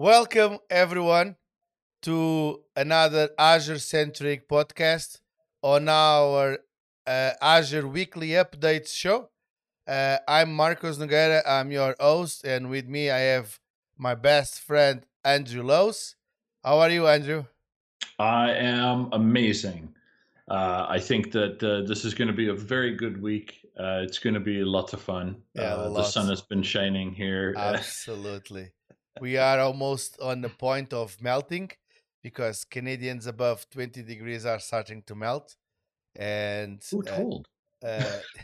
Welcome, everyone, to another Azure centric podcast on our uh, Azure Weekly Updates show. Uh, I'm Marcos Nogueira, I'm your host, and with me I have my best friend, Andrew Lowes. How are you, Andrew? I am amazing. Uh, I think that uh, this is going to be a very good week. Uh, it's going to be lots of fun. Yeah, Uh, the sun has been shining here. Absolutely. We are almost on the point of melting because Canadians above 20 degrees are starting to melt. And Who uh, told? uh,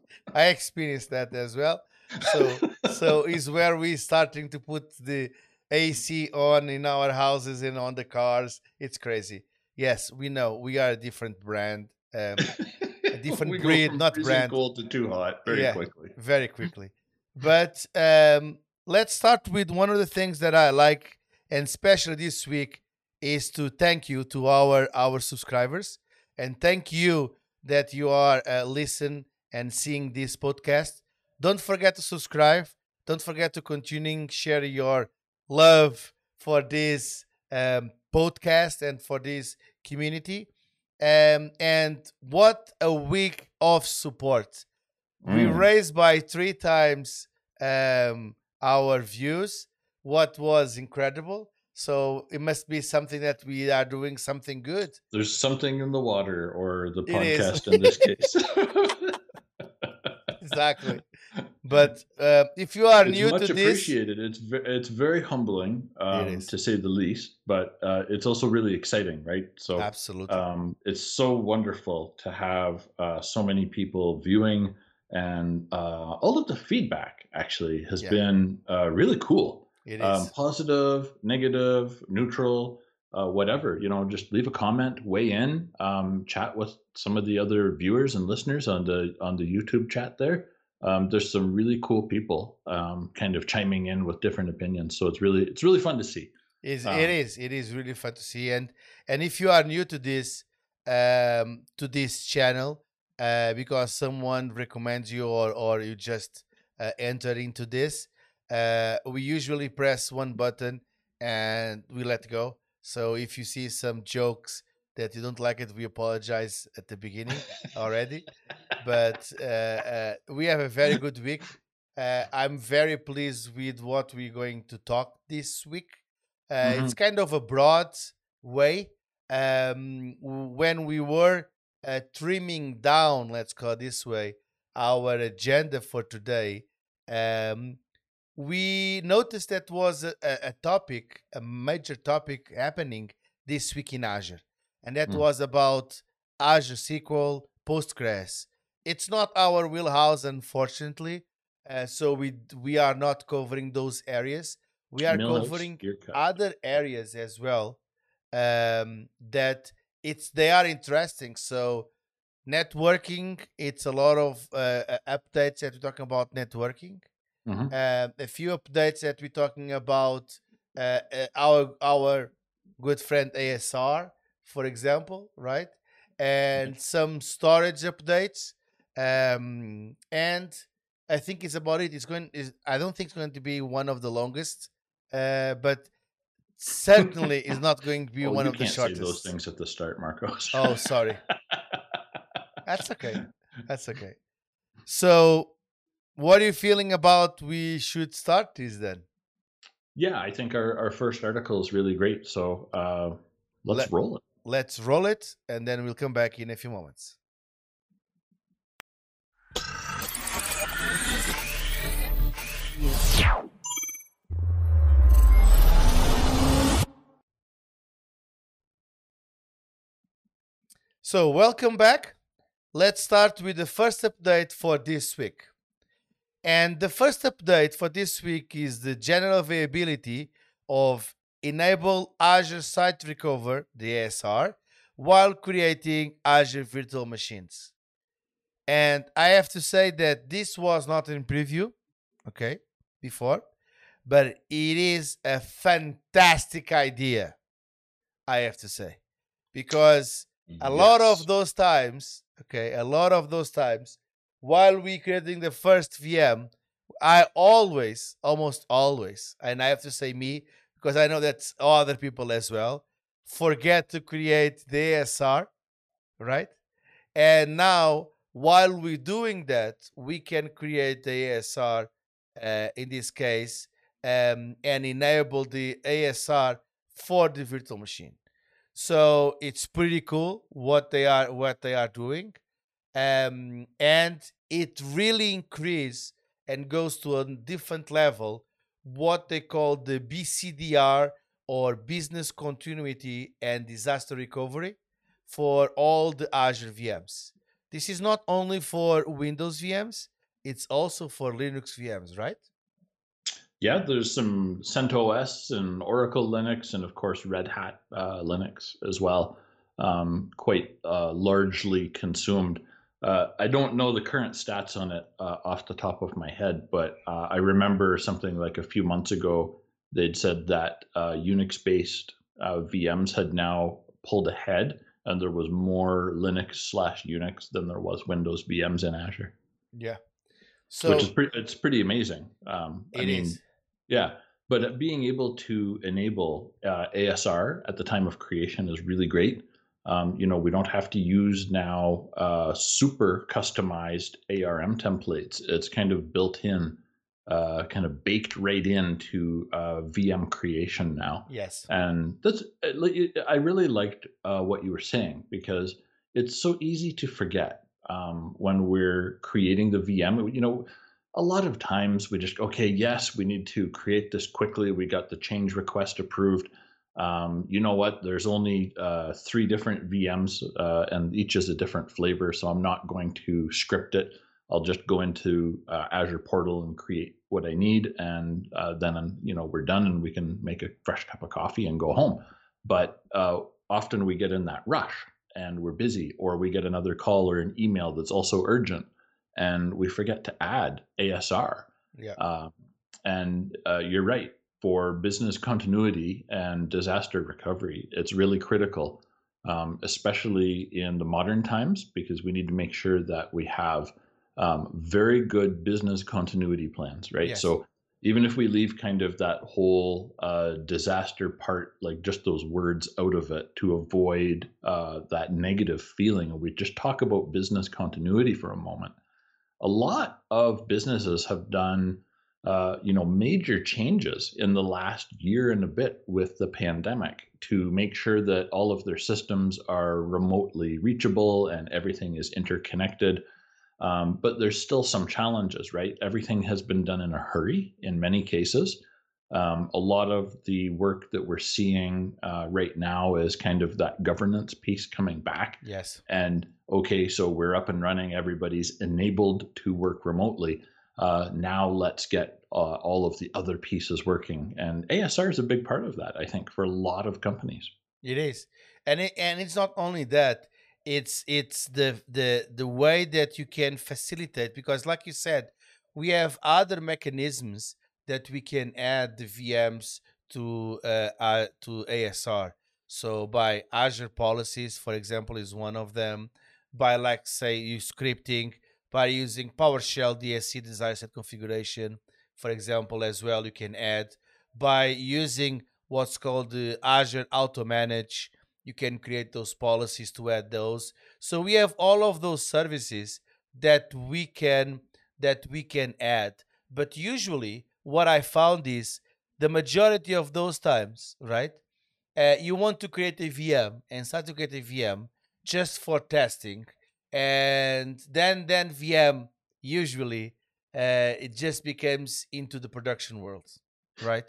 I experienced that as well. So so is where we starting to put the AC on in our houses and on the cars. It's crazy. Yes, we know we are a different brand, um, a different breed, not brand. cold to too hot very Yeah. quickly. very quickly. But um, let's start with one of the things that I like, and especially this week, is to thank you to our our subscribers, and thank you that you are uh, listen and seeing this podcast. Don't forget to subscribe. Don't forget to continuing share your love for this um, podcast and for this community. Um, and what a week of support we Mm. raised by three times um, our views what was incredible so it must be something that we are doing something good There's something in the water, or the podcast in this case. exactly but uh, if you are it's new much to this appreciated. It's it's very humbling, um, to say the least. But uh, it's also really exciting, right? So absolutely um, it's so wonderful to have uh, so many people viewing and uh, all of the feedback actually has Yeah. been uh, really cool. It is. um, positive negative neutral uh, whatever you know just leave a comment weigh in um, chat with some of the other viewers and listeners on the on the youtube chat there. Um, there's some really cool people um, kind of chiming in with different opinions. So it's really it's really fun to see. Is Um, it is it is really fun to see. And and if you are new to this um to this channel uh because someone recommends you or or you just uh, enter into this uh we usually press one button and we let go so if you see some jokes that you don't like it we apologize at the beginning already but uh, uh, we have a very good week. Uh, I'm very pleased with what we're going to talk this week. Uh, It's kind of a broad way. Um, when we were uh, trimming down, let's call it this way, our agenda for today, um, we noticed that was a, a topic, a major topic happening this week in Azure, and that Mm. was about Azure SQL, Postgres. It's not our wheelhouse, unfortunately. Uh, so we we are not covering those areas. We are Milhouse, covering other areas as well um, that it's they are interesting. So networking, it's a lot of uh, uh, updates that we're talking about networking. Mhm. Um, a few updates that we're talking about uh, uh, our our good friend ASR, for example, right? And some storage updates. Um, and I think it's about it. It's going. Is I don't think it's going to be one of the longest, uh, but certainly is not going to be Oh, one of the shortest. those things at the start, Marcos. Oh, sorry. That's okay. That's okay. So, what are you feeling about? We should start this then. yeah, I think our, our first article is really great. So uh, let's Let- roll it. Let's roll it, and then we'll come back in a few moments. So, welcome back. Let's start with the first update for this week. And the first update for this week is the general availability of Enable Azure Site Recover, the ASR, while creating Azure virtual machines. And I have to say that this was not in preview, okay, before, but it is a fantastic idea, I have to say, because a lot of those times, okay, a lot of those times, while we creating the first VM, I always, almost always, and I have to say me because I know that's other people as well, forget to create the ASR, right? And now, while we're doing that, we can create the ASR uh, in this case um, and enable the ASR for the virtual machine. So it's pretty cool what they are what they are doing, um, and it really increase and goes to a different level what they call the BCDR or business continuity and disaster recovery for all the Azure VMs. This is not only for Windows VMs, it's also for Linux VMs, right? Yeah, there's some CentOS and Oracle Linux, and of course Red Hat uh, Linux as well, um, quite uh, largely consumed. Uh, I don't know the current stats on it uh, off the top of my head, but uh, I remember something like a few months ago, they'd said that uh, Unix based VMs had now pulled ahead, and there was more Linux slash Unix than there was Windows VMs in Azure. Yeah. So which is pretty, it's pretty amazing. Um, I mean, is. Yeah, but being able to enable uh, ASR at the time of creation is really great. Um, you know, we don't have to use now uh, super customized ARM templates. It's kind of built in, uh, kind of baked right into uh, VM creation now. Yes. And that's, uh, I really liked uh, what you were saying because it's so easy to forget um, when we're creating the VM. You know, a lot of times we just, okay, yes, we need to create this quickly. We got the change request approved um, you know what? There's only uh, three different VMs, uh, and each is a different flavor. So I'm not going to script it. I'll just go into uh, Azure Portal and create what I need, and uh, then you know we're done, and we can make a fresh cup of coffee and go home. But uh, often we get in that rush, and we're busy, or we get another call or an email that's also urgent, and we forget to add ASR. Yeah. Um, and uh, you're right for business continuity and disaster recovery. It's really critical, um, especially in the modern times, because we need to make sure that we have um, very good business continuity plans, right? Yes. So even if we leave kind of that whole uh, disaster part, like just those words out of it to avoid uh, that negative feeling, we just talk about business continuity for a moment. A lot of businesses have done uh, you know, major changes in the last year and a bit with the pandemic to make sure that all of their systems are remotely reachable and everything is interconnected. Um, but there's still some challenges, right? Everything has been done in a hurry in many cases. Um, a lot of the work that we're seeing uh, right now is kind of that governance piece coming back. Yes. And okay, so we're up and running, everybody's enabled to work remotely uh, now let's get uh, all of the other pieces working. And ASR is a big part of that, I think, for a lot of companies. It is, and it, and it's not only that. It's it's the the the way that you can facilitate because, like you said, we have other mechanisms that we can add the VMs to uh, uh, to ASR. So by Azure policies, for example, is one of them. By like say you scripting by using PowerShell DSC desired state configuration, for example, as well, you can add. By using what's called the Azure Auto Manage, you can create those policies to add those. So we have all of those services that we can that we can add. But usually, what I found is the majority of those times, right? Uh, you want to create a VM and start to create a VM just for testing and then then VM usually uh, it just becomes into the production world, right?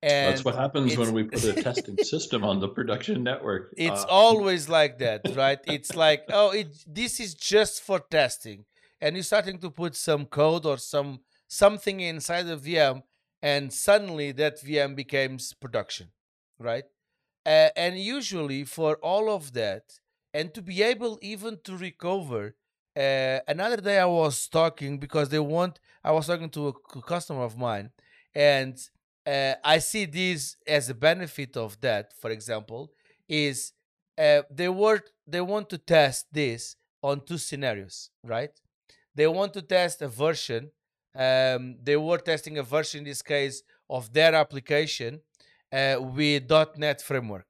And That's what happens when we put a testing system on the production network. It's uh, always like that, right? It's like, oh, it this is just for testing, and you're starting to put some code or some something inside the VM, and suddenly that VM becomes production, right? Uh, and usually for all of that, and to be able even to recover. Uh, another day I was talking because they want. I was talking to a customer of mine, and uh, I see this as a benefit of that. For example, is uh, they were they want to test this on two scenarios, right? They want to test a version um, they were testing a version in this case of their application uh, with .NET framework,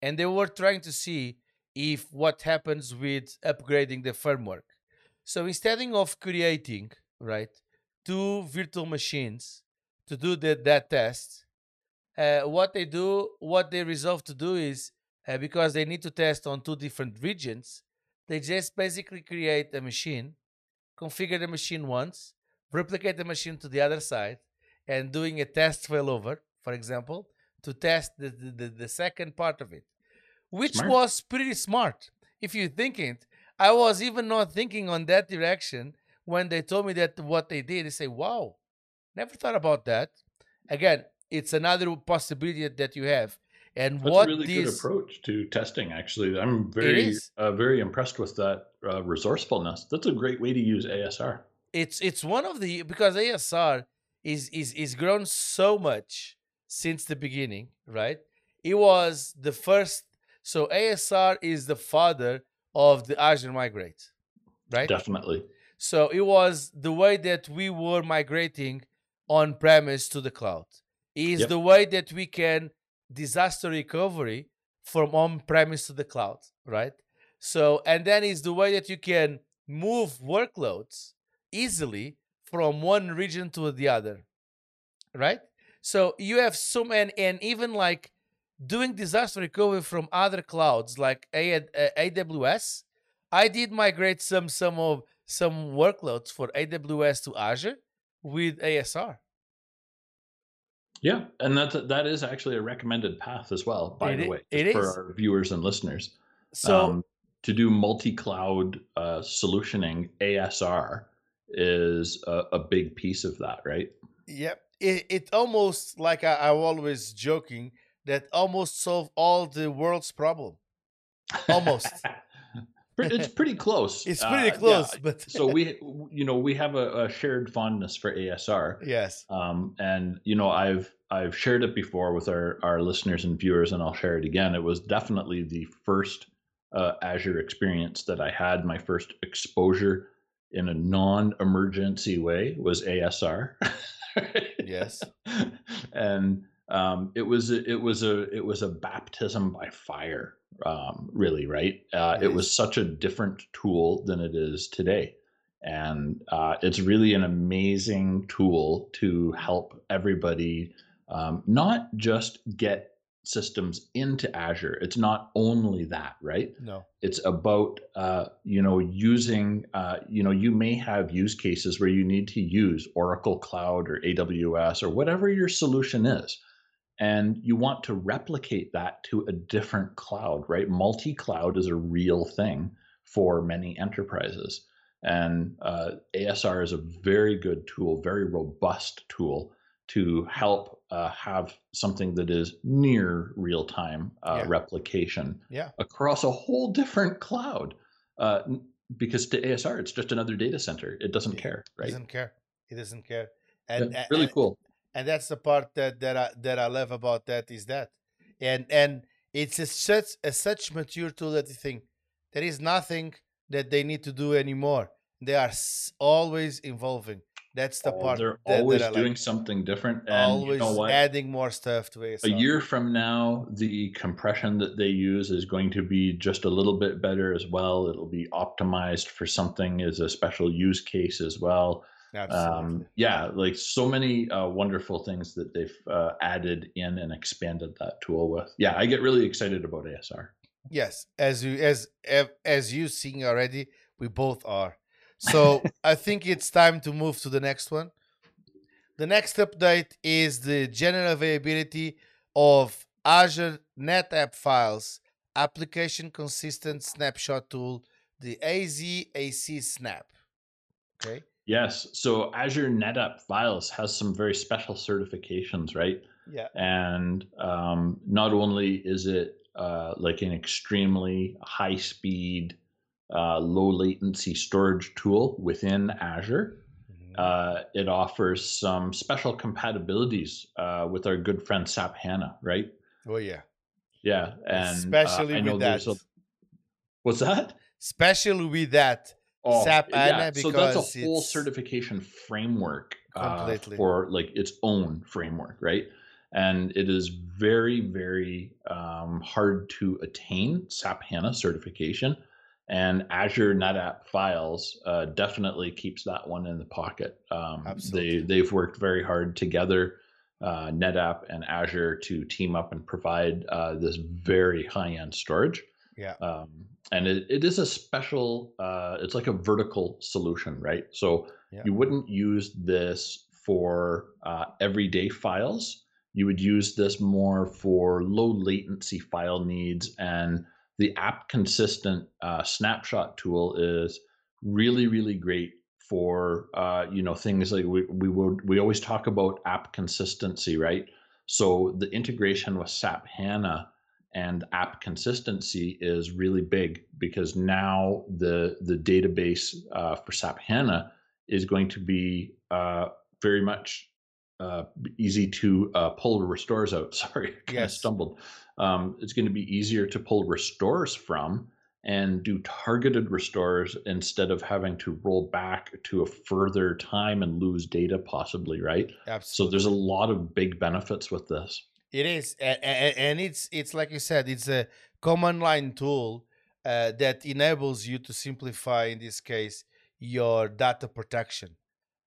and they were trying to see if what happens with upgrading the framework. So instead of creating right two virtual machines to do the, that test, uh, what they do, what they resolve to do is uh, because they need to test on two different regions, they just basically create a machine, configure the machine once, replicate the machine to the other side, and doing a test failover, for example, to test the, the, the second part of it, which Smart. was pretty smart. If you think it, I was even not thinking on that direction when they told me that what they did. They say, wow, never thought about that. Again, it's another possibility that you have. And That's what a really this, good approach to testing. Actually, I'm very uh, very impressed with that uh, resourcefulness. That's a great way to use ASR. It's it's one of the because ASR is is is grown so much since the beginning, right? It was the first so ASR is the father of the Azure migrate, right? Definitely. So it was the way that we were migrating on premise to the cloud. Is Yep. the way that we can disaster recovery from on premise to the cloud, right? So and then is the way that you can move workloads easily from one region to the other, right? So you have so many and even like doing disaster recovery from other clouds like AWS. I did migrate some some of some workloads for AWS to Azure with ASR. Yeah, and that that is actually a recommended path as well. By It the way, it for is. our viewers and listeners, So um, to do multi-cloud uh, solutioning, ASR is a, a big piece of that, right? Yep. It, it almost like I, I'm always joking that almost solve all the world's problem. Almost. It's pretty close. It's Uh, pretty yeah, close, but so we, you know, we have a, a shared fondness for ASR. yes. um, and you know i've i've shared it before with our our listeners and viewers and i'll share it again it was definitely the first uh, azure experience that i had my first exposure in a non-emergency way was asr Yes. and um, it was it was a it was a baptism by fire um, really right? Uh, It it was such a different tool than it is today. And uh, it's really an amazing tool to help everybody um, not just get systems into azure it's not only that right No. it's about uh, you know using uh, you know you may have use cases where you need to use oracle cloud or aws or whatever your solution is and you want to replicate that to a different cloud right multi-cloud is a real thing for many enterprises and uh, asr is a very good tool very robust tool to help uh, have something that is near real time uh, Yeah. replication Yeah. across a whole different cloud. Uh, because to ASR, it's just another data center. It doesn't It care, right? doesn't care. It doesn't care. Yeah, And a- really and, cool. and that's the part that that I that I love about that is that, and and it's a such a such mature tool that you think there is nothing that they need to do anymore. They are always evolving. That's the Oh, part they're that, always that doing like. something different. And always you know what? adding more stuff to ASR. a year from now, the compression that they use is going to be just a little bit better as well. It'll be optimized for something as a special use case as well. Um, yeah, like so many uh, wonderful things that they've uh, added in and expanded that tool with. Yeah, I get really excited about ASR. Yes, as you as as you seen already, we both are. So I think it's time to move to the next one. The next update is the general availability of Azure NetApp files application consistent snapshot tool, the AzAcSnap. Okay. Yes, so Azure NetApp Files has some very special certifications, right? Yeah. and um, not only is it uh, like an extremely high speed uh, low latency storage tool within azure uh, it offers some special compatibilities uh, with our good friend sap hana right oh yeah. yeah and uh, Especially I with that. a- what's that Especially with that. Oh, SAP yeah. HANA So that's a whole it's certification framework uh, completely. for like its own framework, right? And it is very, very um, hard to attain SAP HANA certification. And Azure NetApp Files uh, definitely keeps that one in the pocket. Um, Absolutely. they they've worked very hard together, uh, NetApp and Azure, to team up and provide uh, this very high end storage Yeah. um, and it, it is a special uh, it's like a vertical solution right so Yeah. you wouldn't use this for uh, everyday files you would use this more for low latency file needs and the app consistent uh, snapshot tool is really really great for uh, you know things like we, we would we always talk about app consistency right? So the integration with sap hana and app consistency is really big because now the the database uh, for SAP HANA is going to be uh, very much uh, easy to uh, pull restores out. Sorry, kind of Yes. stumbled. Um, it's going to be easier to pull restores from and do targeted restores instead of having to roll back to a further time and lose data possibly, right? Absolutely. So there's a lot of big benefits with this. It is, and, and it's it's like you said, it's a command line tool uh, that enables you to simplify, in this case, your data protection.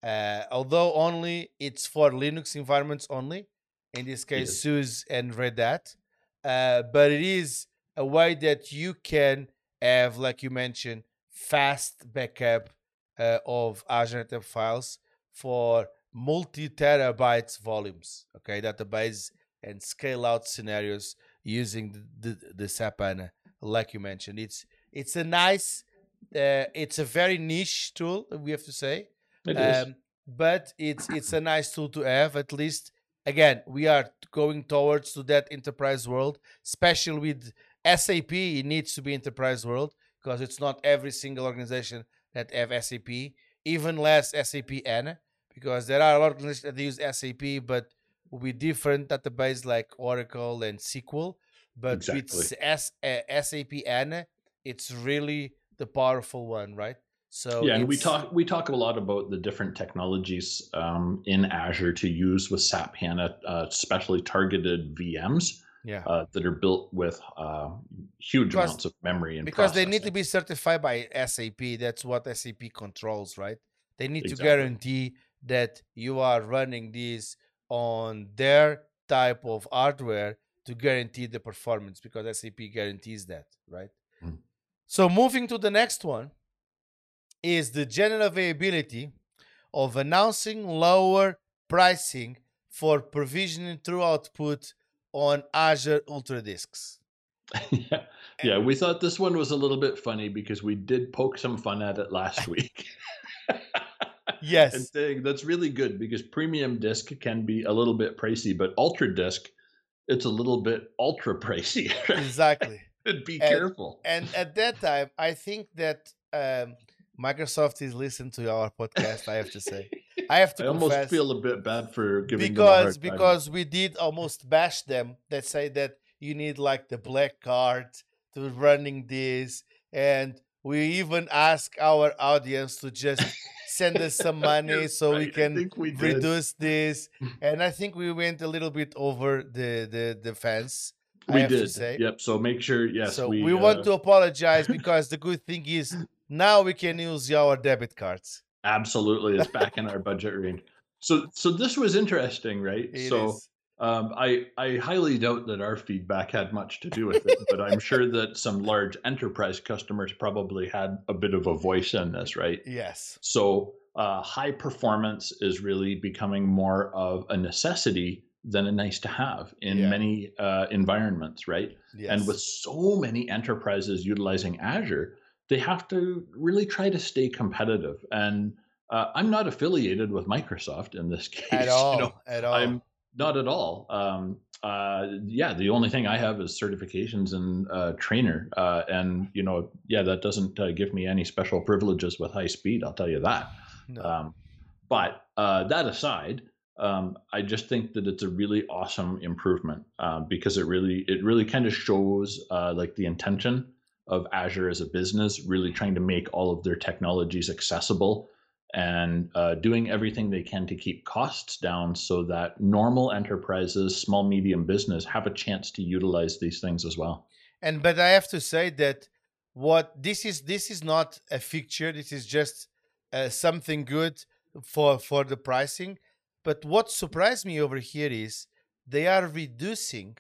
Uh, although only it's for Linux environments only, in this case, is. SUSE and Red Hat, uh, but it is a way that you can have, like you mentioned, fast backup uh, of Azure files for multi terabytes volumes. Okay, database and scale out scenarios using the, the, the SAP HANA, like you mentioned. It's it's a nice, uh, it's a very niche tool. We have to say, It um, but it's it's a nice tool to have. At least again, we are going towards to that enterprise world, especially with SAP. It needs to be enterprise world because it's not every single organization that have SAP, even less SAP HANA, because there are a lot of organizations that use SAP, but with different database like Oracle and SQL. But Exactly. with S, uh, SAP HANA, it's really the powerful one, right? So yeah, and we talk we talk a lot about the different technologies um, in Azure to use with SAP HANA, uh, specially targeted VMs yeah. uh, that are built with uh, huge Because- amounts of memory and because they need to be certified by SAP. That's what SAP controls, right? They need to guarantee that you are running these on their type of hardware to guarantee the performance because SAP guarantees that, right? Mm. So moving to the next one is the general availability of announcing lower pricing for provisioning throughput on Azure Ultra Disks. yeah, yeah. We thought this one was a little bit funny because we did poke some fun at it last week. yes. and saying that's really good because premium disc can be a little bit pricey, but ultra disc, it's a little bit ultra pricey. exactly. And be And- careful. and at that time, I think that um, Microsoft is listening to our podcast. I have to say, I have to I almost feel a bit bad for giving because because we did almost bash them. That say that you need like the black card to running this, and we even ask our audience to just send us some money so we right, I can we reduce this. And I think we went a little bit over the the the fence. I We did. say. Yep. So make sure, yes, so we, we, want uh, to apologize because the good thing is now we can use our debit cards. absolutely it's back in our budget range. So, so this was interesting, right? It so, is. um, I I highly doubt that our feedback had much to do with it, but I'm sure that some large enterprise customers probably had a bit of a voice in this, right? yes. So, uh, high performance is really becoming more of a necessity than a nice to have in Yeah. many uh, environments, right? Yes. And with so many enterprises utilizing Azure, they have to really try to stay competitive. And uh, I'm not affiliated with Microsoft in this case. at all, You know, at all. I'm not at all. Um, uh, yeah, the only thing I have is certifications and uh, trainer. Uh, and, you know, yeah, that doesn't uh, give me any special privileges with high speed, I'll tell you that. no. Um, but uh, that aside, um, I just think that it's a really awesome improvement uh, because it really it really kind of shows uh, like the intention of Azure as a business, really trying to make all of their technologies accessible and uh, doing everything they can to keep costs down so that normal enterprises, small, medium business have a chance to utilize these things as well. And but I have to say that what this is this is not a fixture. This is just uh, something good for for the pricing. But what surprised me over here is they are reducing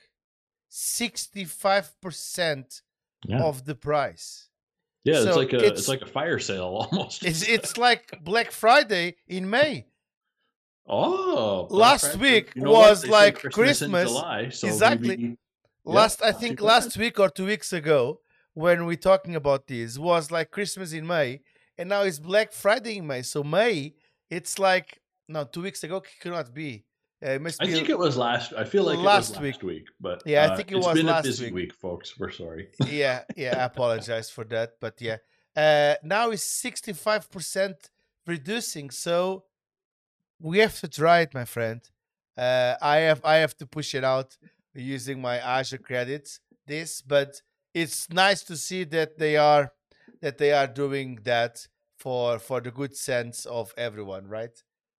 sixty five percent Yeah. of the price. Yeah, it's like a it's- it's, like a fire sale almost. It's it's like Black Friday in May. oh, Black last Friday. week You know was like in Christmas. July, so Exactly. maybe- Yeah, last I think last week or two weeks ago when we talking about this was like Christmas in May and now it's Black Friday in May. So May it's like no two weeks ago cannot be. Uh, it must I be think it was last. I feel like last it was week. last week, but Yeah, I uh, think it it's was been last a busy week. week, folks. We're sorry. yeah, yeah, I apologize for that, but yeah. Uh now it's 65% reducing. So we have to try it, my friend. Uh I have I have to push it out using my Azure credits this, but it's nice to see that they are that they are doing that for for the good sense of everyone, right?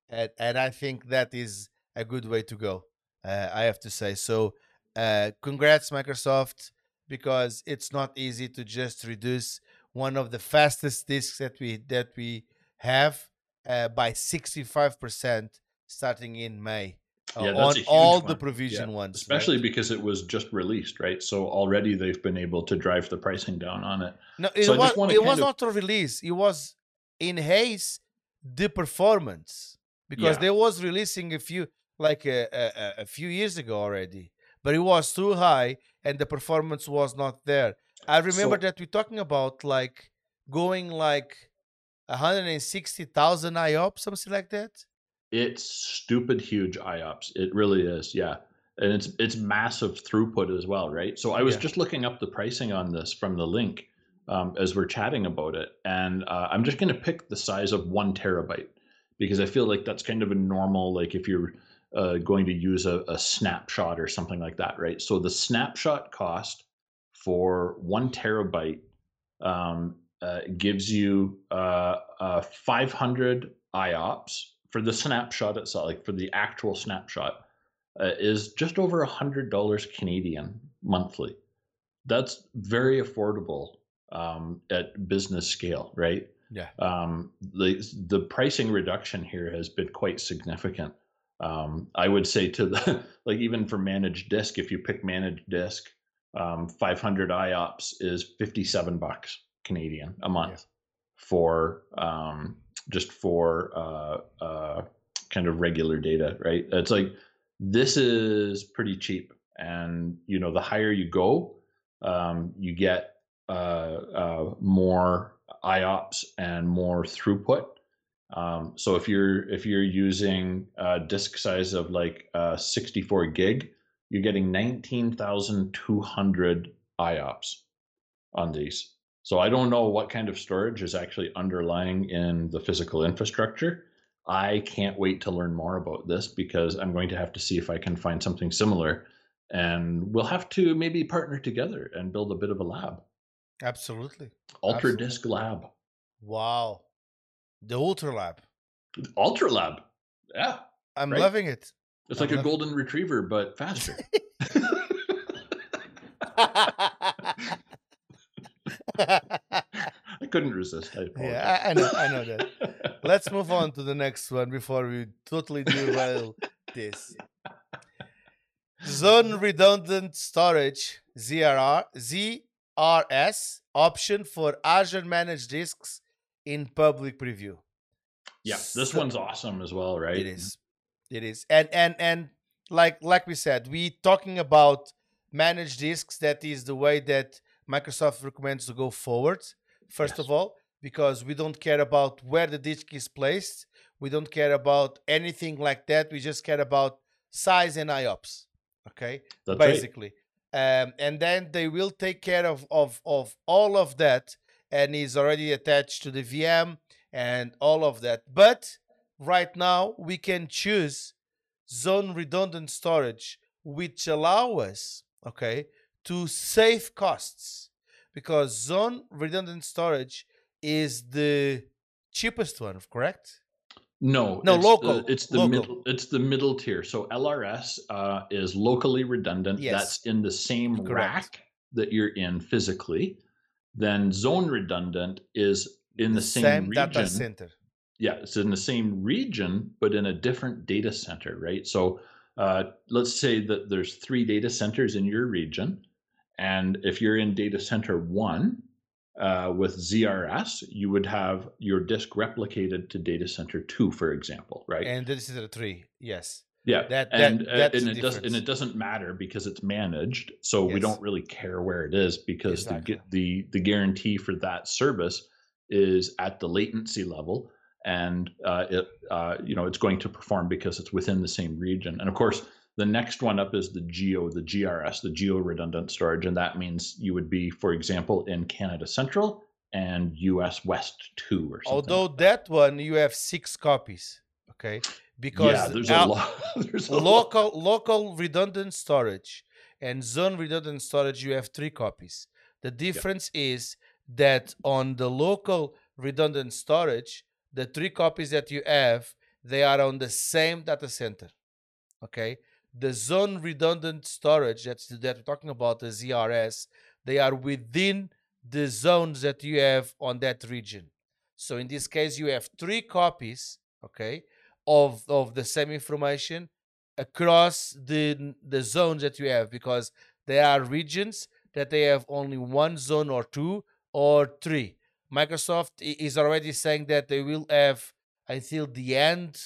And and I think that is a good way to go. Uh, I have to say. So uh congrats Microsoft because it's not easy to just reduce one of the fastest disks that we that we have uh, by 65% starting in May uh, Yeah, on all the provision Yeah, ones right? especially because it was just released, right? So already they've been able to drive the pricing down on it. no it so was, it was of... not a release it was in haste the performance because Yeah. they was releasing a few like a, a, a- a few years ago already but it was too high and the performance was not there i remember So- that we're talking about like going like 160000 IOPS, something like that It's stupid huge IOPS. It really is, yeah. And it's it's massive throughput as well, right? So I was Yeah. just looking up the pricing on this from the link um, as we're chatting about it, and uh, I'm just going to pick the size of one terabyte because I feel like that's kind of a normal, like if you're uh, going to use a, a snapshot or something like that, right? So the snapshot cost for one terabyte um, uh, gives you uh, uh, 500 IOPS for the snapshot itself, like for the actual snapshot, uh, is just over a hundred dollars Canadian monthly. That's very affordable um, at business scale, right? yeah um, the the pricing reduction here has been quite significant. Um, I would say to the like even for managed disk, if you pick managed disk, um, 500 IOPS is 57 bucks Canadian a month for um, just for uh, uh, kind of regular data, right? It's like this is pretty cheap, and you know the higher you go, um, you get uh, uh, more IOPS and more throughput. Um, so if you're if you're using a disk size of like uh, 64 gig, you're getting 19,200 IOPS on these. So I don't know what kind of storage is actually underlying in the physical infrastructure. I can't wait to learn more about this because I'm going to have to see if I can find something similar, and we'll have to maybe partner together and build a bit of a lab, absolutely Ultra Disk Lab. wow the ultra lab Ultra Lab. Yeah. i'm Right? loving it It's I like a it. golden retriever, but faster. I couldn't resist. I yeah, I, I know, I know that. Let's move on to the next one before we totally derail this. Zone redundant storage ZRR ZRS option for Azure managed disks in public preview. yeah, this So- one's awesome as well, right? It is. It is. And and and like like we said, we talking about managed disks. That is the way that Microsoft recommends to go forward. First Yes. of all, because we don't care about where the disk is placed. We don't care about anything like that. We just care about size and IOPS. Okay That's right. basically. Um, and then they will take care of, of, of all of that and is already attached to the VM and all of that. But right now we can choose zone redundant storage, which allow us, okay, to save costs because zone redundant storage is the cheapest one, correct? No, No, it's local, The, it's the local. middle. It's the middle tier. So LRS uh, is locally redundant. Yes. That's in the same Correct. rack that you're in physically. Then zone redundant is in the same, region. data center. Yeah, it's in the same region, but in a different data center, right? So uh, let's say that there's three data centers in your region, and if you're in data center one uh, with ZRS, you would have your disk replicated to data center two, for example, right? And this is the three. Yes. Yeah, that- that- and uh, and it does and it doesn't matter because it's managed, so we don't really care where it is because Exactly. the the the guarantee for that service is at the latency level and uh, it uh, you know it's going to perform because it's within the same region and of course the next one up is the geo the grs the geo redundant storage and that means you would be for example in canada central and us west 2 or something Although that one you have six copies, okay? Because yeah there's a lot there's a lot. local local redundant storage and zone redundant storage you have three copies. The difference is that on the local redundant storage the three copies that you have they are on the same data center okay? The zone redundant storage that's that we're talking about the zrs they are within the zones that you have on that region. So in this case you have three copies okay of of the same information across the the zones that you have because there are regions that they have only one zone or two or three. Microsoft is already saying that they will have until the end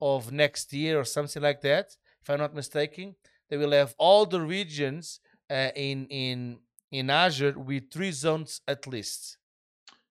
of next year or something like that, if I'm not mistaken. They will have all the regions uh, in in in Azure with three zones at least.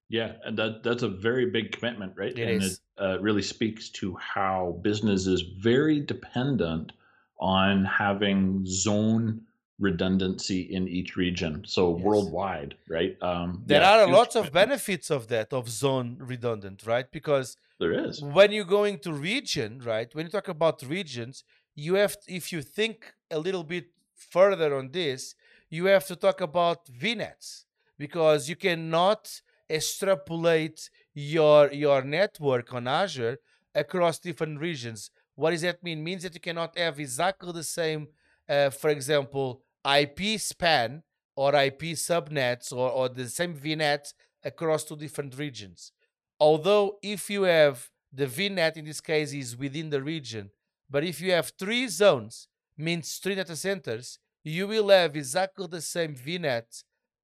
Yeah, and that that's a very big commitment, right? It and is. it uh, really speaks to how business is very dependent on having zone redundancy in each region. So Yes. worldwide, right? Um, There yeah, are a huge lot of benefits of that of zone redundant, right? Because There is. when you're going to region, right? When you talk about regions, you have if you think a little bit further on this, you have to talk about VNets because you cannot extrapolate your your network on Azure across different regions. What does that mean? It means that you cannot have exactly the same, uh, for example, IP span or IP subnets or, or the same VNet across two different regions. Although if you have the VNet in this case is within the region, but if you have three zones, means three data centers, you will have exactly the same VNet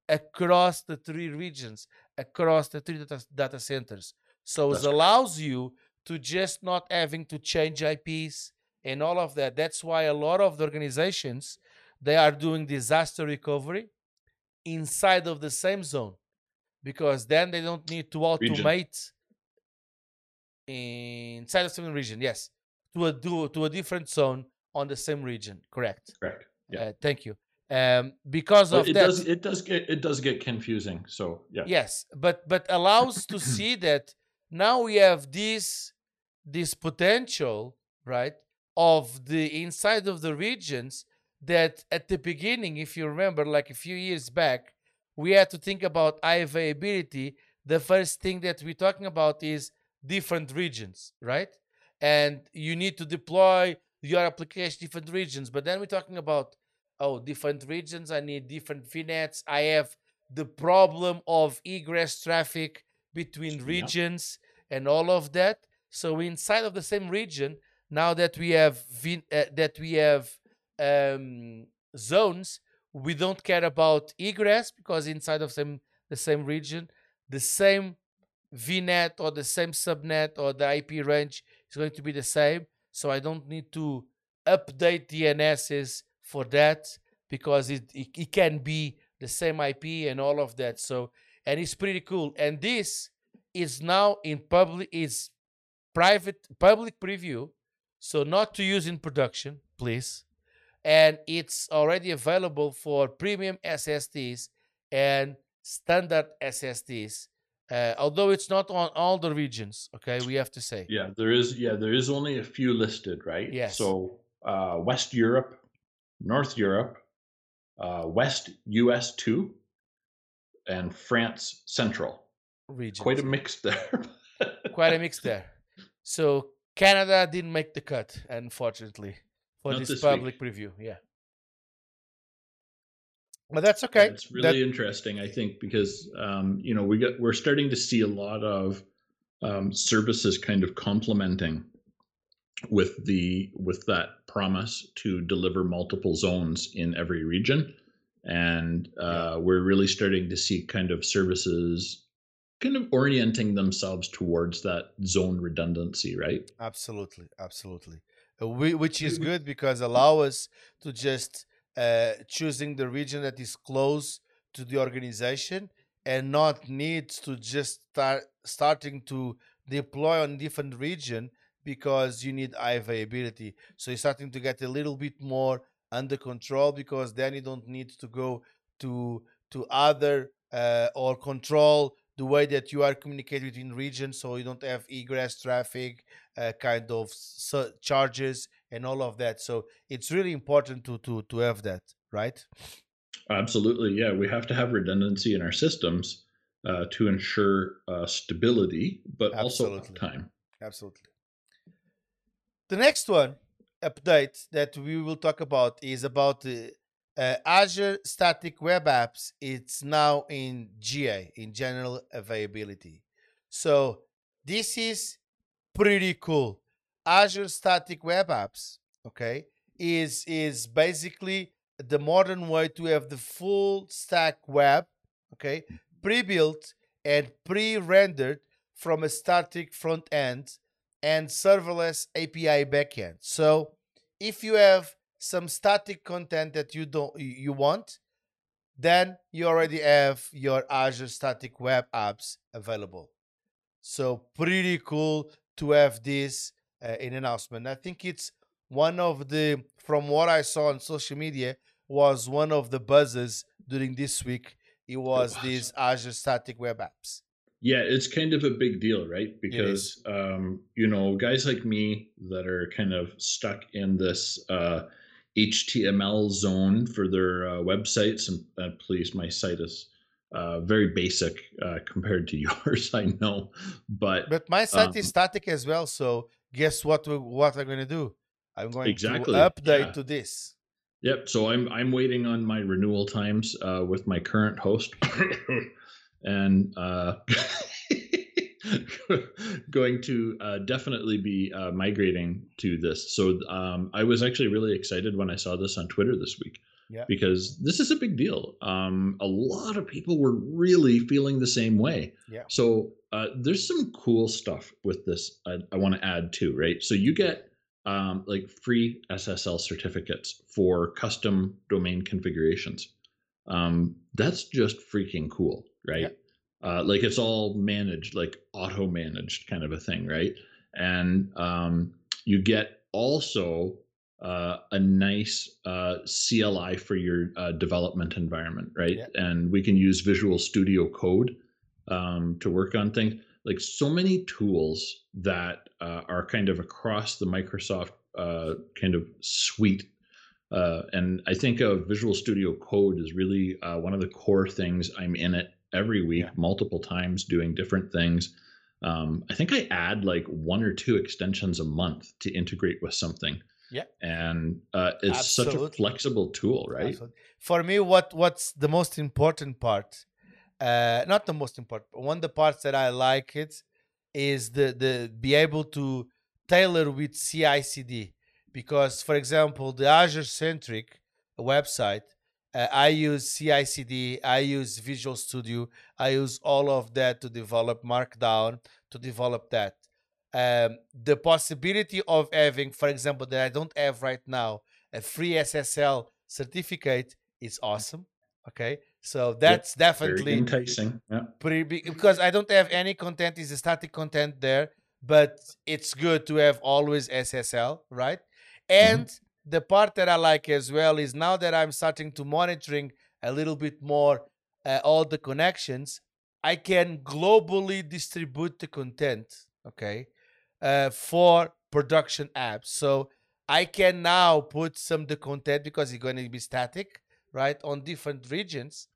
across the three regions, across the three data, data centers. So That's it allows you to just not having to change IPs and all of that. That's why a lot of the organizations they are doing disaster recovery inside of the same zone because then they don't need to Region. automate inside the same region. Yes, to a do to a different zone on the same region. Correct. Correct. Yeah. Uh, thank you. Um, because of it that, does it does get it does get confusing. So yeah. yes but but allows to see that now we have this this potential right of the inside of the regions that at the beginning if you remember like a few years back we had to think about availability the first thing that we're talking about is different regions right and you need to deploy your application different regions but then we're talking about oh different regions i need different vnets i have the problem of egress traffic between Yeah. regions and all of that. So inside of the same region now that we have v, uh, that we have um, zones we don't care about egress because inside of same the same region the same vnet or the same subnet or the ip range is going to be the same. So i don't need to update dnss for that because it, it, it can be the same ip and all of that so and it's pretty cool and this is now in public is private public preview so not to use in production please and it's already available for premium ssds and standard ssds uh, although it's not on all the regions okay we have to say Yeah, there is. Yeah, there is only a few listed, right? Yes. So uh, West Europe, North Europe, uh, West US two, and France Central. Region. Quite a mix there. Quite a mix there. So Canada didn't make the cut, unfortunately, for this, this public week. preview. Yeah. But that's okay. It's really interesting, I think, because um, you know we we're starting to see a lot of um, services kind of complementing with the with that promise to deliver multiple zones in every region, and uh, we're really starting to see kind of services kind of orienting themselves towards that zone redundancy, right? Absolutely, absolutely. Uh, we, which is good because allow us to just uh, choosing the region that is close to the organization and not need to just start starting to deploy on different region because you need high availability. So you're starting to get a little bit more under control because then you don't need to go to to other uh, or control the way that you are communicating between regions so you don't have egress traffic uh, kind of charges and all of that so it's really important to to to have that right Absolutely, yeah. We have to have redundancy in our systems uh, to ensure uh, stability, but also Absolutely. uptime. absolutely the next one update that we will talk about is about the uh, azure static web apps. It's now in ga in general availability. So this is pretty cool. Azure static web apps okay is is basically the modern way to have the full stack web okay pre-built and pre-rendered from a static front end and serverless API backend. So if you have some static content that you don't you want, then you already have your Azure static web apps available. So pretty cool to have this uh, in announcement. I think it's one of the from what I saw on social media was one of the buzzes during this week. It was was. these Azure static web apps. Yeah, it's kind of a big deal, right? Because um, you know, guys like me that are kind of stuck in this uh, HTML zone for their uh, websites, and uh, please, my site is uh, very basic uh, compared to yours, I know, but But my site is Um, static as well. So guess what? We, what I'm going to do? I'm going Exactly, to update yeah. to this. Yep. So I'm I'm waiting on my renewal times uh, with my current host, and uh, going to uh, definitely be uh, migrating to this. So um, I was actually really excited when I saw this on Twitter this week. Yeah. Because this is a big deal. Um, a lot of people were really feeling the same way. Yeah. So uh, there's some cool stuff with this. I, I want to add too, right? So you get um, like free SSL certificates for custom domain configurations. Um, that's just freaking cool, right? Uh, like it's all managed, like auto managed kind of a thing, right? And um, you get also uh, a nice uh, CLI for your uh, development environment, right? And we can use Visual Studio Code um, to work on things. Like so many tools that uh, are kind of across the Microsoft uh, kind of suite. Uh, and I think of Visual Studio Code is really uh, one of the core things. I'm in it every week, Yeah. multiple times, doing different things. Um, I think I add like one or two extensions a month to integrate with something. Yeah. And uh, it's such a flexible tool, right? Absolutely. For me, what what's the most important part? Uh, not the most important. But one of the parts that I like it is the the be able to tailor with CI/CD because, for example, the Azure centric website, uh, I use CI/CD, I use Visual Studio, I use all of that to develop Markdown to develop that. Um, the possibility of having, for example, that I don't have right now, a free SSL certificate is awesome. Okay, so that's Very definitely enticing. Pretty big because I don't have any content, is a static content there, but it's good to have always SSL, right? And the part that I like as well is now that I'm starting to monitoring a little bit more uh, all the connections, I can globally distribute the content, okay, uh, for production apps. So I can now put some of the content because it's going to be static, right, on different regions,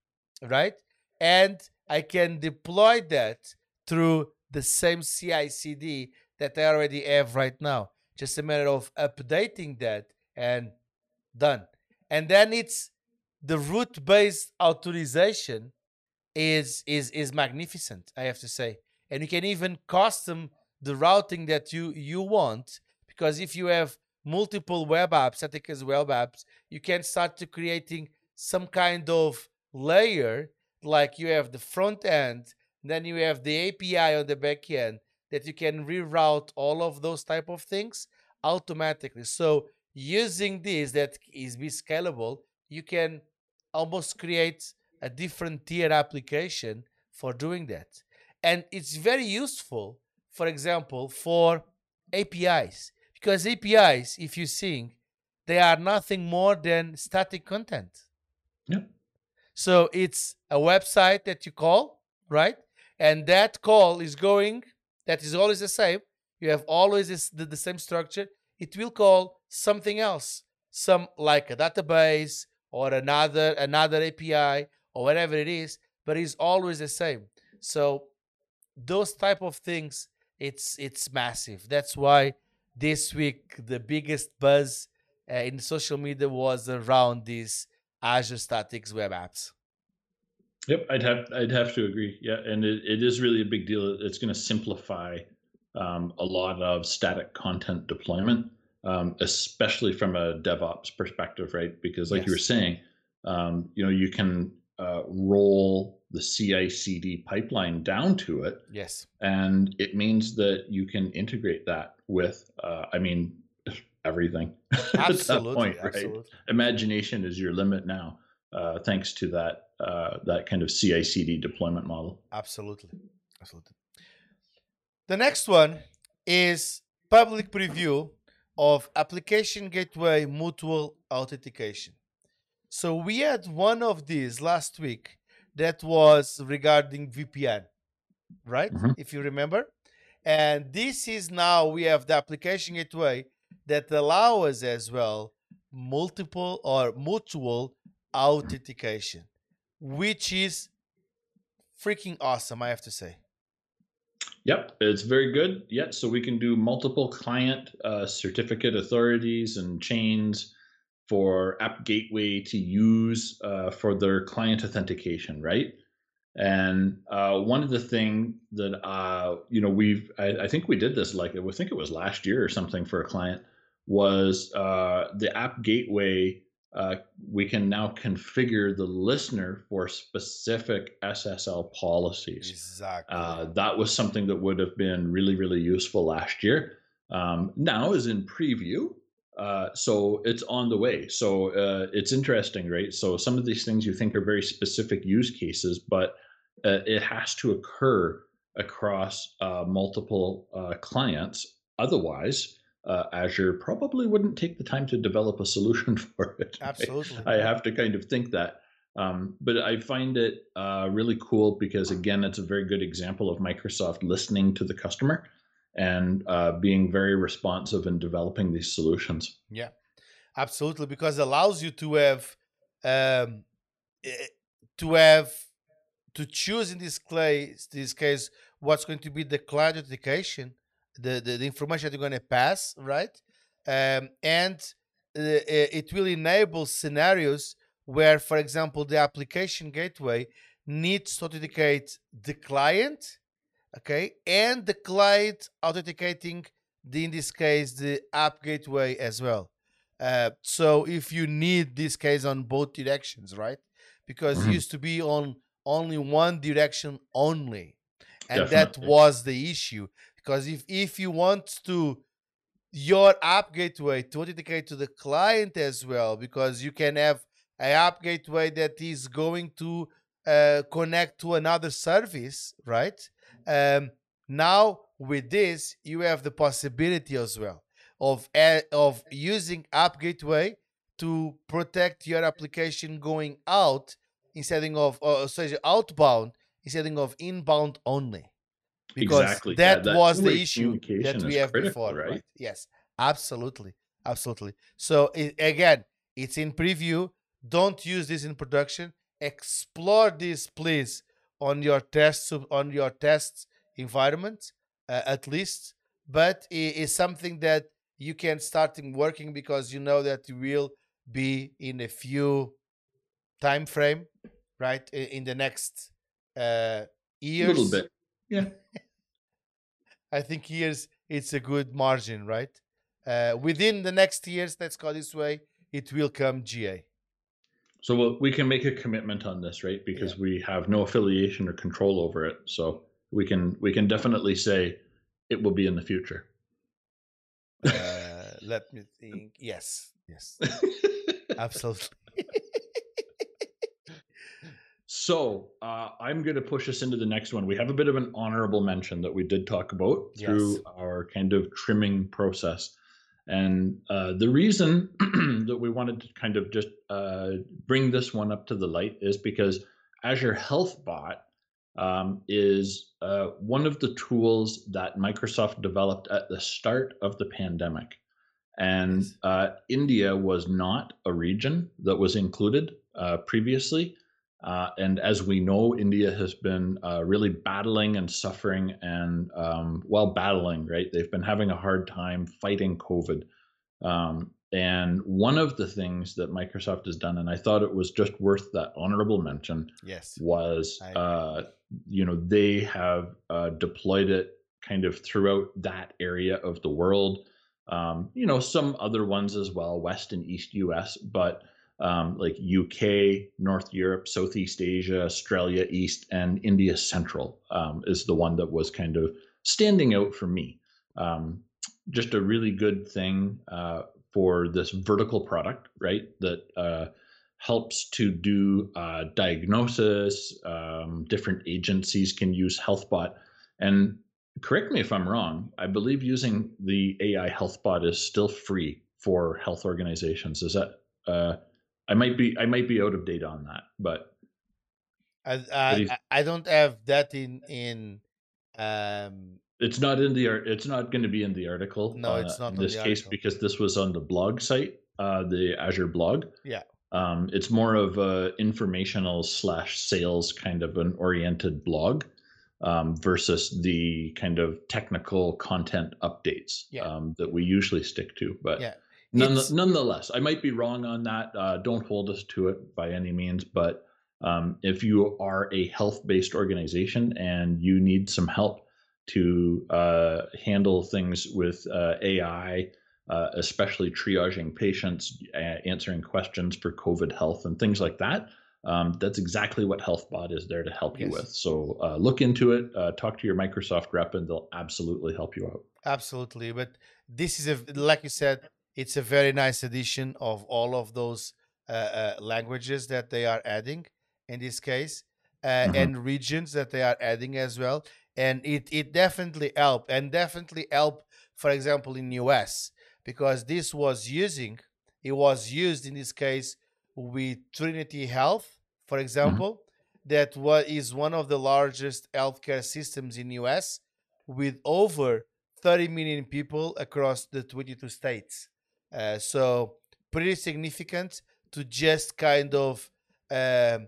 right? and I can deploy that through the same CI/CD that I already have right now. Just a matter of updating that and done. And then it's the route-based authorization is is is magnificent, I have to say. And you can even custom the routing that you you want because if you have multiple web apps, static as web apps, you can start to creating some kind of layer like you have the front end, then you have the API on the back end that you can reroute all of those type of things automatically. So using this that is be scalable, you can almost create a different tier application for doing that. And it's very useful, for example, for APIs. Because APIs, if you think, they are nothing more than static content. Yeah. So it's a website that you call, right? And that call is going, that is always the same. You have always this, the, the same structure. It will call something else, some like a database or another another API or whatever it is, but it's always the same. So those type of things, it's it's massive. That's why this week the biggest buzz uh, in social media was around these Azure Statics web apps. Yep, I'd have I'd have to agree. Yeah, and it, it is really a big deal. It's going to simplify um, a lot of static content deployment, um, especially from a DevOps perspective, right? Because like yes. you were saying, um, you know, you can uh, roll the CI/CD pipeline down to it. Yes, and it means that you can integrate that with, uh, I mean, everything. Absolutely, point, right? absolutely. Imagination is your limit now, uh, thanks to that uh, that kind of CI/CD deployment model. Absolutely, absolutely. The next one is public preview of application gateway mutual authentication. So we had one of these last week that was regarding VPN, right? Mm-hmm. If you remember. And this is now we have the application gateway that allow us as well multiple or mutual authentication, which is freaking awesome, I have to say. Yep, it's very good. Yep, so we can do multiple client uh, certificate authorities and chains for App Gateway to use uh, for their client authentication, right? And uh, one of the thing that uh, you know we've I, I, think we did this like I think it was last year or something for a client was uh, the App Gateway. Uh, we can now configure the listener for specific SSL policies. Exactly. Uh, that was something that would have been really really useful last year. Um, now is in preview. Uh, so it's on the way. So uh, it's interesting, right? So some of these things you think are very specific use cases, but uh, it has to occur across uh, multiple uh, clients. Otherwise, Azure probably wouldn't take the time to develop a solution for it. Absolutely. I have to kind of think that. Um, but I find it really cool because, again, it's a very good example of Microsoft listening to the customer and uh, being very responsive in developing these solutions. Yeah, absolutely, because it allows you to have um, to have to choose in this case this case what's going to be the client authentication, the, the, the information that you're going to pass, right? Um, and uh, it will enable scenarios where, for example, the application gateway needs to authenticate the client okay, and the client authenticating the, in this case the app gateway as well. Uh, so if you need this case on both directions, right? Because mm-hmm. it used to be on only one direction only, and Definitely. that was the issue. Because if if you want to your app gateway to authenticate to the client as well, because you can have an app gateway that is going to uh, connect to another service, right? Um, now with this, you have the possibility as well of of using App Gateway to protect your application going out instead of uh, sorry, outbound instead of inbound only. Because exactly. that, yeah, that was the issue that we have critical, before, right? right? Yes, absolutely, absolutely. So it, again, it's in preview. Don't use this in production. explore this, please, on your test on your test environment uh, at least. But it is something that you can start working because you know that you will be in a few time frame, right? In the next uh, years. A little bit, yeah. I think years it's a good margin, right? Uh, within the next years, let's go this way, it will come GA. So we'll, we can make a commitment on this, right? Because yeah. we have no affiliation or control over it. So we can we can definitely say it will be in the future. Uh, let me think. Yes, yes, absolutely. so uh, I'm going to push us into the next one. We have a bit of an honorable mention that we did talk about through our kind of trimming process. And uh, the reason that we wanted to kind of just uh, bring this one up to the light is because Azure Health Bot um, is uh, one of the tools that Microsoft developed at the start of the pandemic. And uh, India was not a region that was included uh, previously. Uh, and as we know, India has been uh, really battling and suffering, and um, while battling, right, they've been having a hard time fighting COVID. Um, and one of the things that Microsoft has done, and I thought it was just worth that honorable mention, yes, was uh, you know they have uh, deployed it kind of throughout that area of the world. Um, you know, some other ones as well, West and East US, but um, like UK, North Europe, Southeast Asia, Australia East, and India Central um, is the one that was kind of standing out for me. Um, just a really good thing uh, for this vertical product, right? That uh, helps to do uh, diagnosis. Um, different agencies can use HealthBot. And correct me if I'm wrong, I believe using the AI HealthBot is still free for health organizations. Is that uh, I might be I might be out of date on that, but I I, I don't have that in in um it's not in the it's not going to be in the article. No, uh, it's not in this case article. because this was on the blog site, uh, the Azure blog. Yeah. Um, it's more of a informational slash sales kind of an oriented blog um, versus the kind of technical content updates yeah. um, that we usually stick to. But yeah. None, nonetheless, I might be wrong on that. Uh, don't hold us to it by any means. But um, if you are a health based organization and you need some help to uh, handle things with uh, AI, uh, especially triaging patients, answering questions for COVID health, and things like that, um, that's exactly what HealthBot is there to help you yes. with. So uh, look into it, uh, talk to your Microsoft rep, and they'll absolutely help you out. Absolutely. But this is a, like you said, it's a very nice addition of all of those uh, uh, languages that they are adding in this case uh, mm-hmm. and regions that they are adding as well and it it definitely help and definitely help for example in us because this was using it was used in this case with trinity health for mm-hmm. example mm-hmm. that what is one of the largest healthcare systems in us with over 30 million people across the 22 states uh, so pretty significant to just kind of um,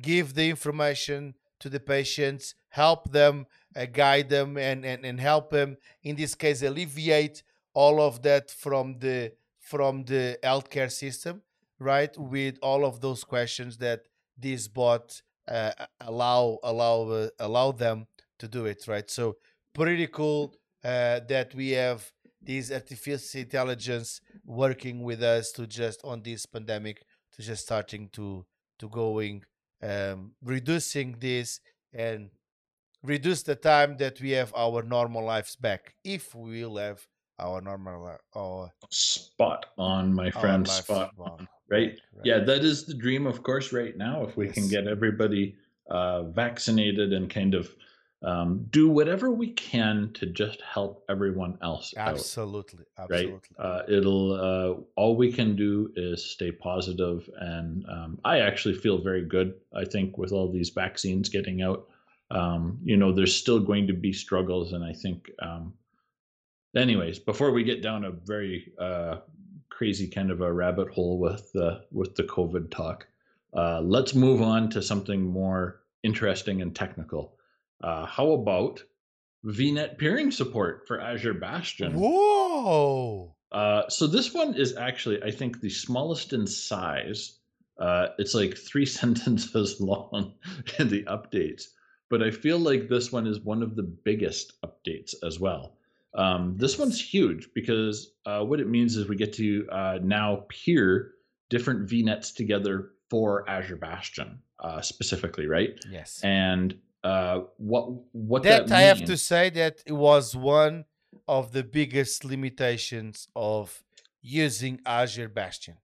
give the information to the patients, help them, uh, guide them, and, and and help them. In this case, alleviate all of that from the from the healthcare system, right? With all of those questions that this bot uh, allow allow uh, allow them to do it, right? So pretty cool uh, that we have this artificial intelligence working with us to just on this pandemic to just starting to to going um, reducing this and reduce the time that we have our normal lives back if we will have our normal our spot on my friend spot on right? right? yeah that is the dream of course right now if we yes. can get everybody uh, vaccinated and kind of um, do whatever we can to just help everyone else absolutely out, absolutely right? uh, it'll uh, all we can do is stay positive and um, i actually feel very good i think with all these vaccines getting out. Um, you know there's still going to be struggles and i think um, anyways before we get down a very uh, crazy kind of a rabbit hole with the with the covid talk Uh, let's move on to something more interesting and technical. Uh, how about VNet peering support for Azure Bastion? Whoa! Uh, so this one is actually, I think, the smallest in size. Uh, it's like three sentences long in the updates, but I feel like this one is one of the biggest updates as well. Um, this one's huge because uh, what it means is we get to uh, now peer different VNets together for Azure Bastion uh, specifically, right? Yes. And uh, what what that, that I have to say that it was one of the biggest limitations of using Azure Bastion.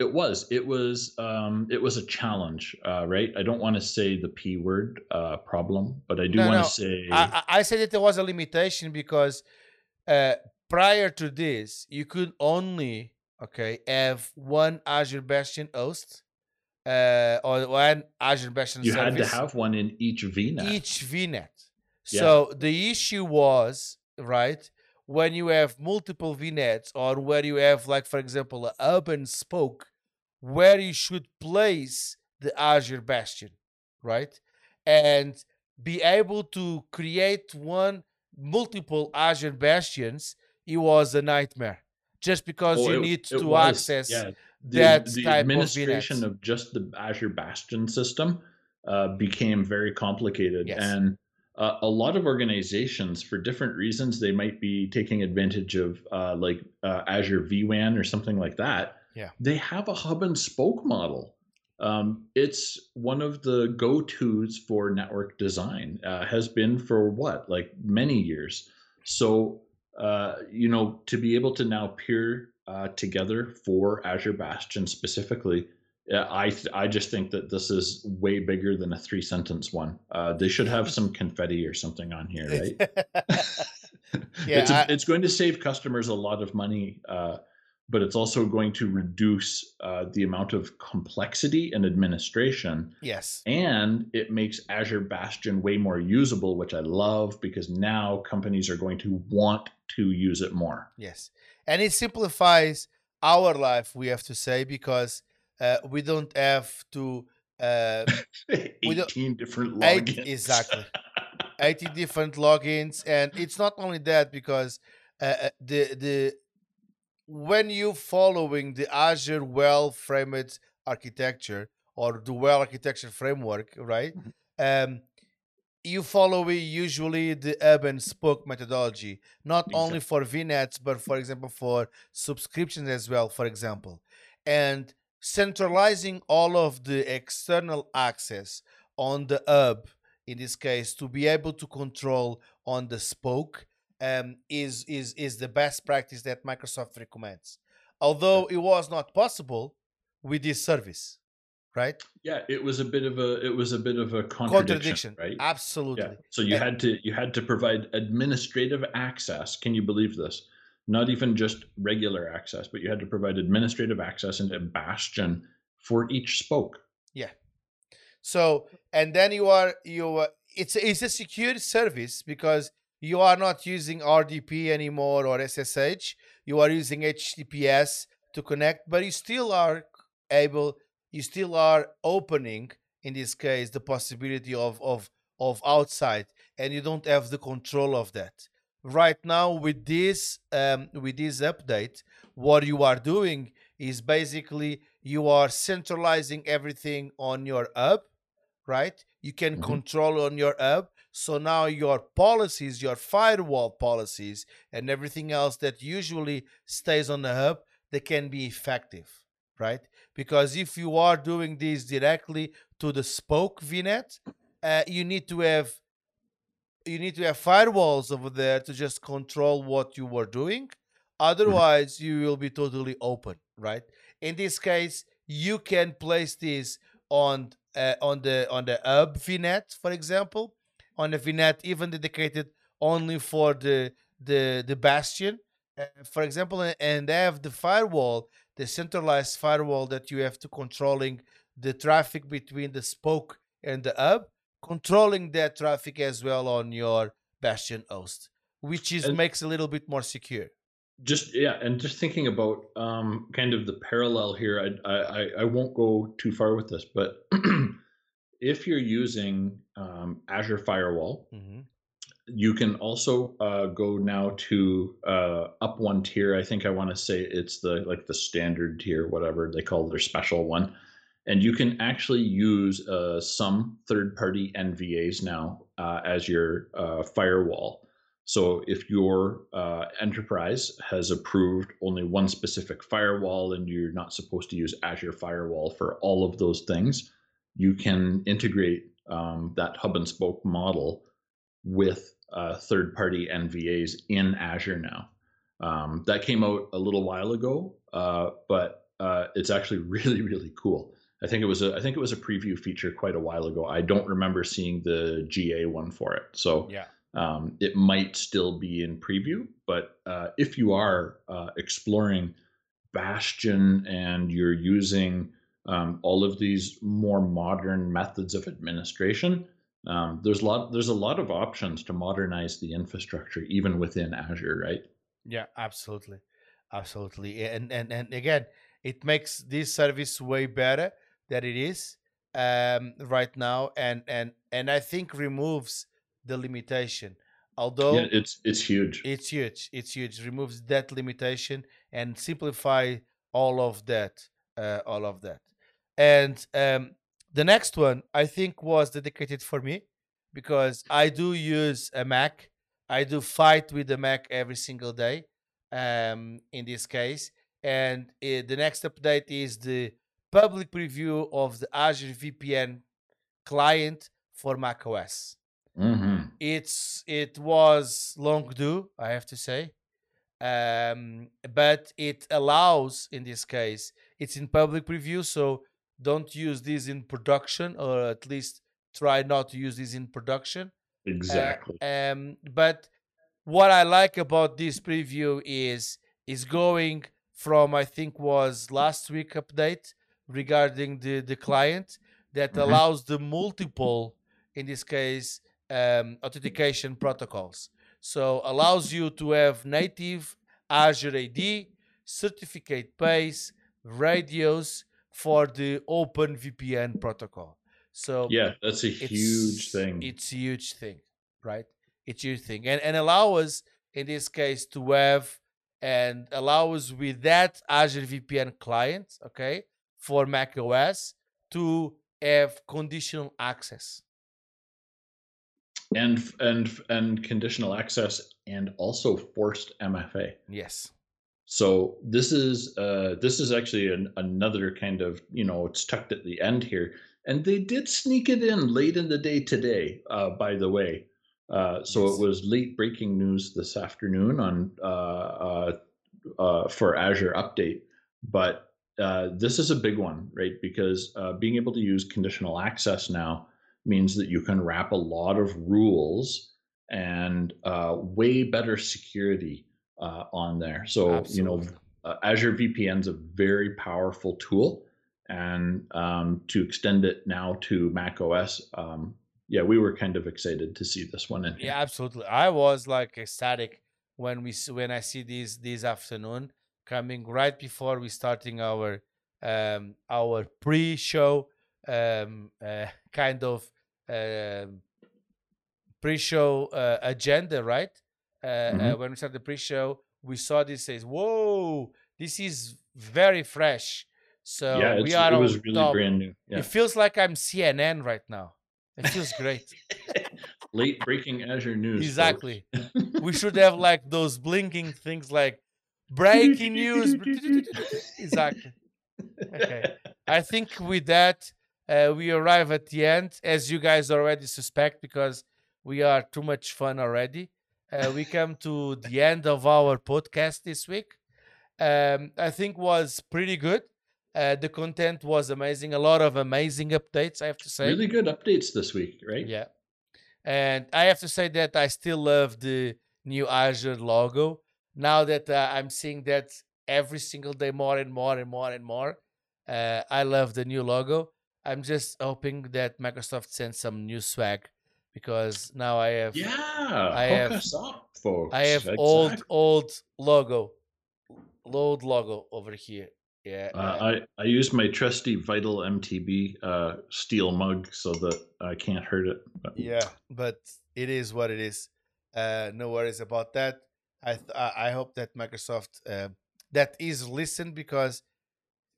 It was. It was. Um, it was a challenge, uh, right? I don't want to say the p word uh, problem, but I do No, want no, to say. I, I I said that there was a limitation because uh, prior to this, you could only okay have one Azure Bastion host uh, or one Azure Bastion you had to have one in each VNet. each VNet. Yeah. So the issue was right when you have multiple VNets or where you have, like for example, a hub and spoke, where you should place the Azure Bastion, right, and be able to create one multiple Azure Bastions. It was a nightmare, just because Oh, you it- need it to was, access yeah. The, the of administration VNets. of, just the Azure Bastion system uh, became very complicated, Yes. and uh, a lot of organizations, for different reasons, they might be taking advantage of uh, like uh, Azure vWAN or something like that. Yeah. they have a hub and spoke model. Um, it's one of the go-tos for network design. Uh, has been for what, like many years. So uh, you know, to be able to now peer uh, together for Azure Bastion specifically, I th- I just think that this is way bigger than a three sentence one. Uh, they should have some confetti or something on here, right? Yeah, it's, a, I- it's going to save customers a lot of money, uh, but it's also going to reduce uh, the amount of complexity and administration yes. and it makes Azure Bastion way more usable, which I love because now companies are going to want to use it more. Yes, and it simplifies our life. We have to say because uh, we don't have to uh, We don't- 18 different eight logins. exactly eighty different logins, and it's not only that because uh, uh, the the when you following the Azure well framed architecture or the well architecture framework, right? Um, you follow usually the hub and spoke methodology, not only for VNets, but for example for subscriptions as well, for example, and centralizing all of the external access on the hub in this case to be able to control on the spoke um, is is is the best practice that Microsoft recommends. Although it was not possible with this service, right? Yeah, it was a bit of a it was a bit of a contradiction, Contradiction, right? absolutely. Yeah. So you And- had to you had to provide administrative access. Can you believe this? Not even just regular access, but you had to provide administrative access into Bastion for each spoke. Yeah. So and then you are you are, it's it's a secure service because you are not using RDP anymore or SSH. You are using HTTPS to connect, but you still are able. You still are opening in this case the possibility of of of outside, and you don't have the control of that. Right now with this um, with this update, what you are doing is basically you are centralizing everything on your hub right you can Mhm. control on your hub so now your policies your firewall policies and everything else that usually stays on the hub they can be effective right because if you are doing this directly to the spoke vnet uh, you need to have you need to have firewalls over there to just control what you were doing. Otherwise you will be totally open right? In this case you can place this on uh, on the on the hub vnet for example on a vnet even dedicated only for the the the bastion. Uh, for example and they have the firewall the centralized firewall that you have to controlling the traffic between the spoke and the hub controlling that traffic as well on your bastion host which is And- makes a little bit more secure just yeah, and just thinking about um, kind of the parallel here. I, I I won't go too far with this, but if you're using um, Azure Firewall, hmm you can also uh, go now to uh, up one tier. I think I want to say it's the like the standard tier, whatever they call their special one, and you can actually use uh, some third-party NVAs now uh, as your uh, firewall. So if your uh, enterprise has approved only one specific firewall and you're not supposed to use Azure Firewall for all of those things, you can integrate um, that hub and spoke model with uh, third party NVAs in Azure now. Um, that came out a little while ago, uh, but uh, it's actually really, really cool. I think it was a I think it was a preview feature quite a while ago. I don't remember seeing the GA one for it, so Yeah. um, it might still be in preview. But uh, if you are uh, exploring Bastion and you're using um, all of these more modern methods of administration, um, there's a lot there's a lot of options to modernize the infrastructure even within Azure, right? Yeah, absolutely, absolutely, and and and again, it makes this service way better than it is um, right now, and and and I think removes the limitation. Yeah, Although it's it's huge. it's huge, it's huge, removes that limitation and simplify all of that, uh, all of that. And um, the next one I think was dedicated for me because I do use a Mac. I do fight with the Mac every single day. Um, in this case, and uh, the next update is the public preview of the Azure VPN client for macOS. hmm It's it was long due, I have to say, um, but it allows in this case it's in public preview, so don't use this in production, or at least try not to use this in production. Uh, Exactly. um, but what I like about this preview is is going from I think was last week update regarding the the client that hmm allows the multiple in this case um, authentication protocols. So allows you to have native Azure AD, certificate base, RADIUS for the OpenVPN protocol. So Yeah, that's a huge thing. it's a huge thing, right? It's a huge thing, and and allow us in this case to have and allow us with that Azure VPN client, okay, for Mac OS to have conditional access. and and and conditional access and also forced MFA. Yes. So this is uh, this is actually an, another kind of you know it's tucked at the end here, and they did sneak it in late in the day today. Uh, by the way, uh, so it was late breaking news this afternoon on uh, uh, uh, for Azure Update, but uh, this is a big one, right? Because uh, being able to use conditional access now means that you can wrap a lot of rules and uh, way better security uh, on there. So you know, uh, Azure VPN is a very powerful tool, and um, to extend it now to Mac OS, um, yeah, we were kind of excited to see this one in here. Yeah, absolutely. I was like ecstatic when we when I see these this afternoon coming right before we starting our um our pre-show um uh, kind of um pre-show uh, agenda, right? Uh, uh, hmm when we started the pre-show, we saw this says, "Whoa, this is very fresh." So Yeah, we are it on was really top. brand new. It feels like I'm CNN right now. It feels great. Late breaking Azure news. Exactly. We should have like those blinking things like breaking news. Exactly. Okay. I think with that, uh, we arrive at the end, as you guys already suspect, because we are too much fun already. Uh, we come to the end of our podcast this week. Um, I think was pretty good. Uh, the content was amazing. A lot of amazing updates, I have to say. Really good updates this week, right? Yeah. And I have to say that I still love the new Azure logo. Now that uh, I'm seeing that every single day more and more and more and more, uh, I love the new logo. I'm just hoping that Microsoft sends some new swag because now I have Yeah, I have up, I have old Exactly. old logo load logo over here. Yeah. Uh, I I use my trusty Vital MTB uh, steel mug so that I can't hurt it. But yeah, but it is what it is. Uh, no worries about that. I th- I I hope that Microsoft uh, that is listened because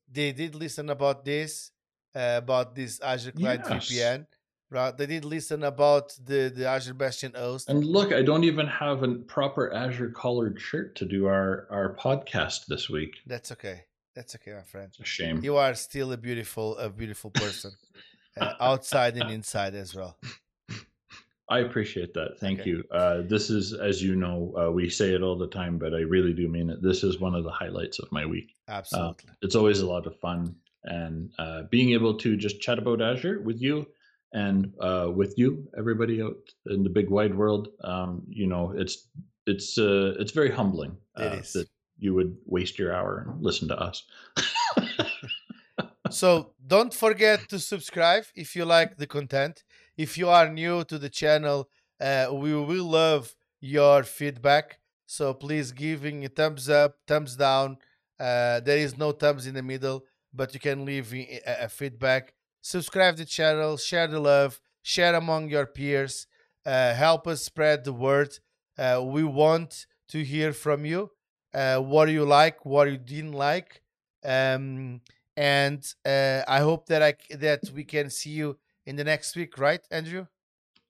they did listen about this uh, about this Azure Client Yes. VPN. Right? They did listen about the the Azure Bastion host. And look, I don't even have a proper Azure collared shirt to do our our podcast this week. That's okay. That's okay, my friend. It's a shame. You are still a beautiful a beautiful person, uh, outside and inside as well. I appreciate that. Thank Okay. you. Uh, this is, as you know, uh, we say it all the time, but I really do mean it. This is one of the highlights of my week. Absolutely. It's always a lot of fun, and uh, being able to just chat about Azure with you and uh, with you, everybody out in the big wide world. Um, you know, it's it's uh, it's very humbling uh, that you would waste your hour and listen to us. So don't forget to subscribe if you like the content. If you are new to the channel, uh, we will love your feedback. So please giving a thumbs up, thumbs down. Uh, there is no thumbs in the middle, but you can leave a, a feedback. Subscribe the channel, share the love, share among your peers. Uh, help us spread the word. Uh, we want to hear from you. Uh, what you like? What you didn't like? Um, and uh, I hope that I that we can see you in the next week, right, Andrew?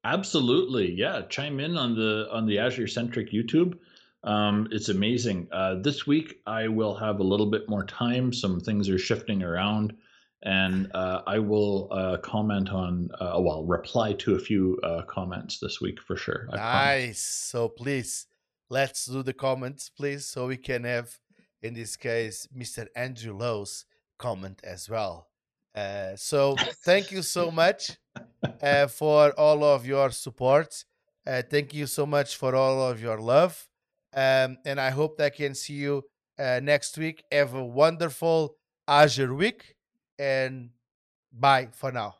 Absolutely, yeah. Chime in on the on the Azure centric YouTube. Um, it's amazing. Uh, this week I will have a little bit more time. Some things are shifting around, and uh, I will uh, comment on. Uh, well, reply to a few uh, comments this week for sure. I promise. Nice. So please, let's do the comments, please, so we can have, in this case, Mr. Andrew Lowes' comment as well. Uh, so thank you so much uh, for all of your support. Thank you so much for all of your love. Um, and I hope that I can see you next week. Have a wonderful Azure week and bye for now.